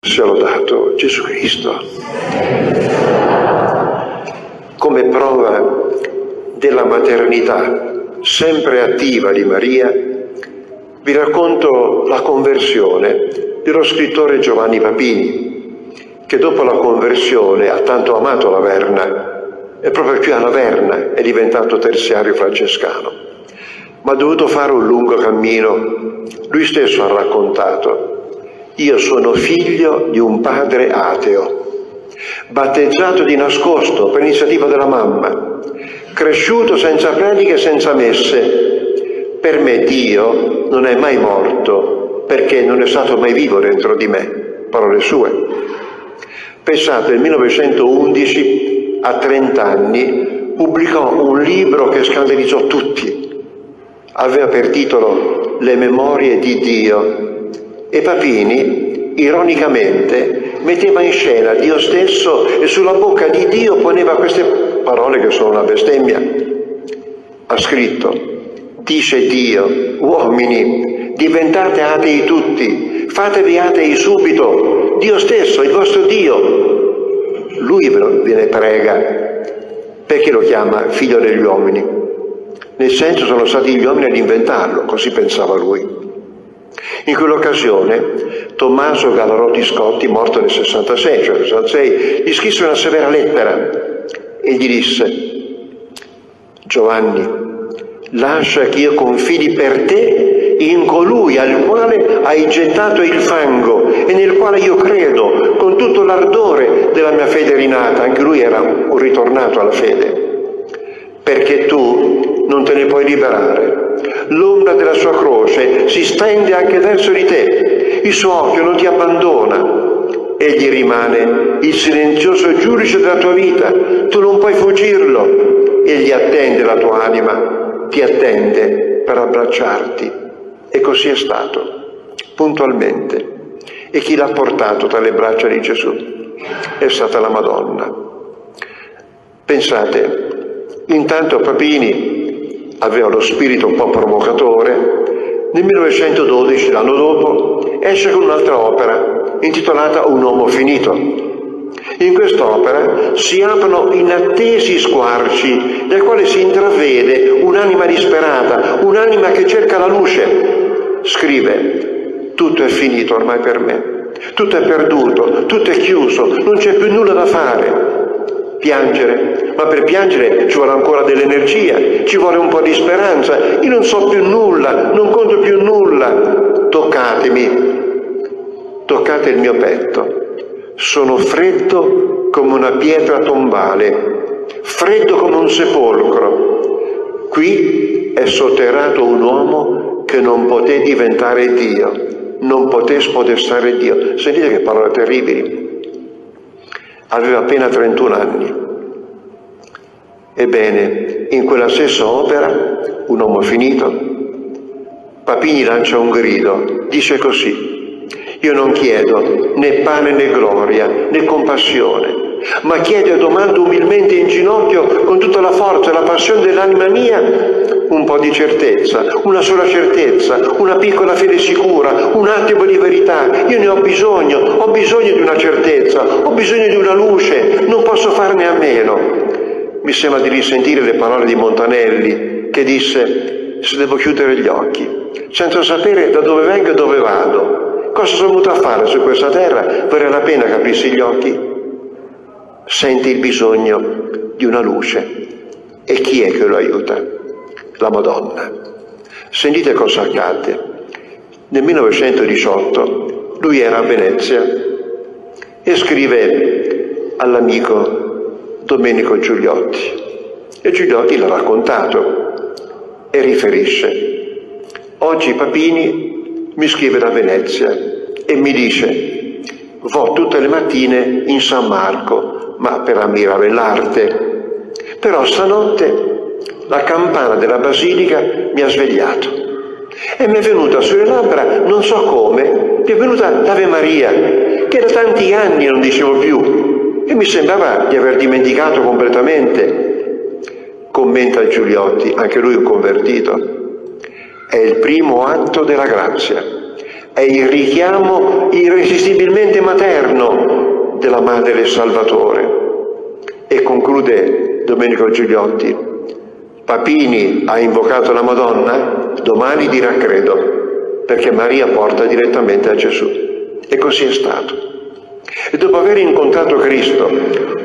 Sia lodato Gesù Cristo. Come prova della maternità sempre attiva di Maria, vi racconto la conversione dello scrittore Giovanni Papini, che dopo la conversione ha tanto amato la Verna e proprio qui a Laverna è diventato terziario francescano, ma ha dovuto fare un lungo cammino. Lui stesso ha raccontato io sono figlio di un padre ateo, battezzato di nascosto per iniziativa della mamma, cresciuto senza prediche e senza messe. Per me Dio non è mai morto perché non è stato mai vivo dentro di me. Parole sue. Pensate, nel 1911, a 30 anni, pubblicò un libro che scandalizzò tutti. Aveva per titolo Le memorie di Dio e Papini, ironicamente, metteva in scena Dio stesso e sulla bocca di Dio poneva queste parole che sono una bestemmia. Ha scritto, dice Dio, uomini, diventate atei tutti, fatevi atei subito, Dio stesso, il vostro Dio. Lui ve ne prega. Perché lo chiama figlio degli uomini? Nel senso sono stati gli uomini ad inventarlo, così pensava lui. In quell'occasione Tommaso Galarotti Scotti, morto nel 66, cioè nel 66, gli scrisse una severa lettera e gli disse Giovanni, lascia che io confidi per te in colui al quale hai gettato il fango e nel quale io credo con tutto l'ardore della mia fede rinata, anche lui era un ritornato alla fede, perché tu non te ne puoi liberare l'ombra della sua croce si stende anche verso di te, il suo occhio non ti abbandona, egli rimane il silenzioso giudice della tua vita, tu non puoi fuggirlo, egli attende la tua anima, ti attende per abbracciarti. E così è stato, puntualmente. E chi l'ha portato tra le braccia di Gesù? È stata la Madonna. Pensate, intanto Papini aveva lo spirito un po' provocatore, nel 1912, l'anno dopo, esce con un'altra opera intitolata Un uomo finito. In quest'opera si aprono inattesi squarci dai quali si intravede un'anima disperata, un'anima che cerca la luce. Scrive, tutto è finito ormai per me, tutto è perduto, tutto è chiuso, non c'è più nulla da fare. Piangere, ma per piangere ci vuole ancora dell'energia, ci vuole un po' di speranza. Io non so più nulla, non conto più nulla. Toccatemi, toccate il mio petto. Sono freddo come una pietra tombale, freddo come un sepolcro. Qui è sotterrato un uomo che non poté diventare Dio, non poté spodestare Dio. Sentite che parole terribili. Aveva appena 31 anni Ebbene, in quella stessa opera, un uomo finito, Papini lancia un grido, dice così, io non chiedo né pane né gloria né compassione, ma chiedo e domando umilmente in ginocchio con tutta la forza e la passione dell'anima mia un po' di certezza, una sola certezza, una piccola fede sicura, un attimo di verità. Io ne ho bisogno, ho bisogno di una certezza, ho bisogno di una luce, non posso farne a meno mi sembra di risentire le parole di Montanelli che disse se devo chiudere gli occhi, senza sapere da dove vengo e dove vado, cosa sono venuto a fare su questa terra, vale la pena che aprissi gli occhi? Senti il bisogno di una luce. E chi è che lo aiuta? La Madonna. Sentite cosa accadde. Nel 1918 lui era a Venezia e scrive all'amico Domenico Giuliotti. E Giuliotti l'ha raccontato e riferisce. Oggi Papini mi scrive da Venezia e mi dice, vo tutte le mattine in San Marco, ma per ammirare l'arte. Però stanotte la campana della basilica mi ha svegliato e mi è venuta sulle labbra, non so come, mi è venuta l'Ave Maria, che da tanti anni non dicevo più, e mi sembrava di aver dimenticato completamente. Commenta Giuliotti, anche lui un convertito. È il primo atto della grazia, è il richiamo irresistibilmente materno della Madre Salvatore. E conclude Domenico Gigliotti, Papini ha invocato la Madonna, domani dirà credo, perché Maria porta direttamente a Gesù. E così è stato. E dopo aver incontrato Cristo,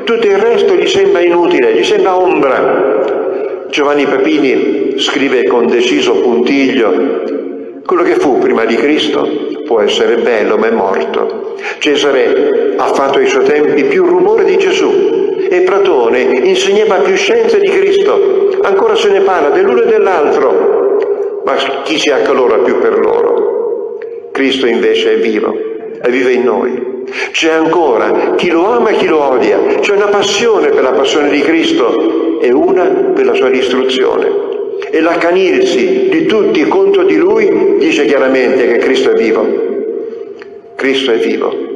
tutto il resto gli sembra inutile, gli sembra ombra. Giovanni Papini scrive con deciso puntiglio quello che fu prima di Cristo può essere bello ma è morto. Cesare ha fatto ai suoi tempi più rumore di Gesù e Platone insegnava più scienze di Cristo. Ancora se ne parla dell'uno e dell'altro, ma chi si accalora più per loro? Cristo invece è vivo e vive in noi. C'è ancora chi lo ama e chi lo odia, c'è una passione per la passione di Cristo e una per la sua distruzione e l'accanirsi di tutti contro di lui dice chiaramente che Cristo è vivo. Cristo è vivo.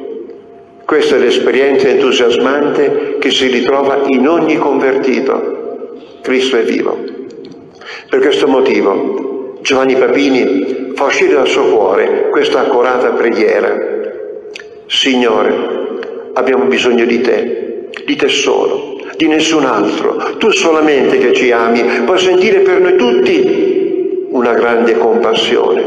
Questa è l'esperienza entusiasmante che si ritrova in ogni convertito. Cristo è vivo. Per questo motivo Giovanni Papini fa uscire dal suo cuore questa accurata preghiera. Signore, abbiamo bisogno di te, di te solo di nessun altro. Tu solamente che ci ami puoi sentire per noi tutti una grande compassione.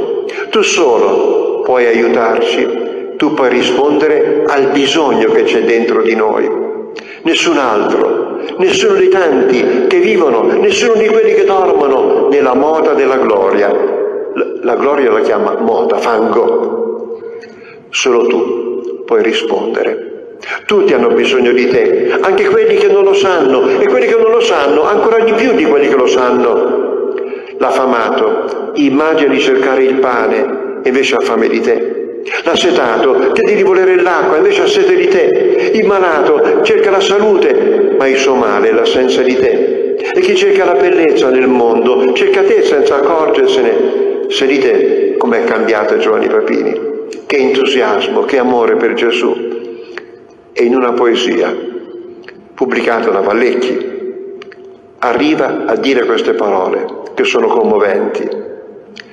Tu solo puoi aiutarci, tu puoi rispondere al bisogno che c'è dentro di noi. Nessun altro, nessuno dei tanti che vivono, nessuno di quelli che dormono nella moda della gloria. La gloria la chiama moda, fango. Solo tu puoi rispondere. Tutti hanno bisogno di te, anche quelli che non lo sanno e quelli che non lo sanno ancora di più di quelli che lo sanno. L'affamato immagina di cercare il pane e invece ha fame di te. L'assetato chiede di volere l'acqua, invece ha sete di te. Il malato cerca la salute, ma il suo male è l'assenza di te. E chi cerca la bellezza nel mondo cerca te senza accorgersene. Se di te com'è cambiato Giovanni Papini. Che entusiasmo, che amore per Gesù e in una poesia pubblicata da Vallecchi arriva a dire queste parole che sono commoventi.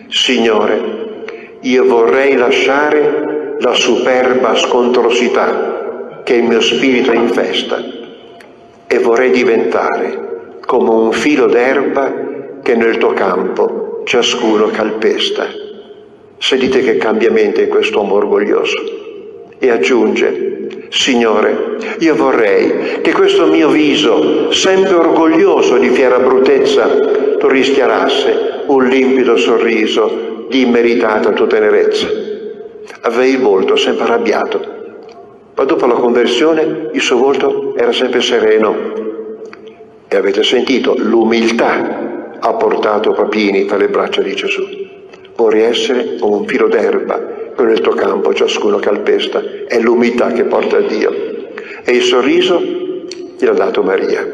Signore, io vorrei lasciare la superba scontrosità che il mio spirito infesta e vorrei diventare come un filo d'erba che nel tuo campo ciascuno calpesta. Sentite che cambiamento in quest'uomo orgoglioso. E aggiunge, Signore, io vorrei che questo mio viso, sempre orgoglioso di fiera bruttezza, tu rischiarasse un limpido sorriso di immeritata tua tenerezza. Avevi il volto sempre arrabbiato, ma dopo la conversione il suo volto era sempre sereno. E avete sentito, l'umiltà ha portato Papini tra le braccia di Gesù. Vorrei essere come un filo d'erba quello nel tuo campo ciascuno calpesta, è l'umiltà che porta a Dio. E il sorriso gliel'ha dato Maria,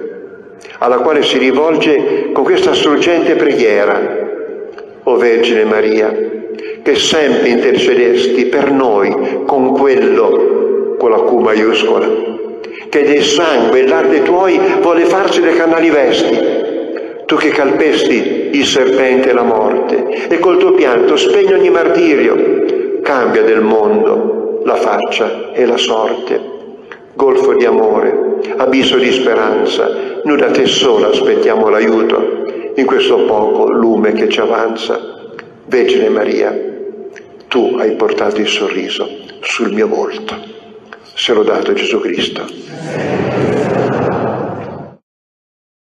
alla quale si rivolge con questa struggente preghiera. O Vergine Maria, che sempre intercedesti per noi con quello, con la Q maiuscola, che del sangue e l'arte tuoi vuole farsi le canali vesti, tu che calpesti il serpente e la morte, e col tuo pianto spegni ogni martirio, cambia del mondo la faccia e la sorte. Golfo di amore, abisso di speranza, noi da te sola aspettiamo l'aiuto in questo poco lume che ci avanza. Vergine Maria, tu hai portato il sorriso sul mio volto. Se l'ho dato Gesù Cristo.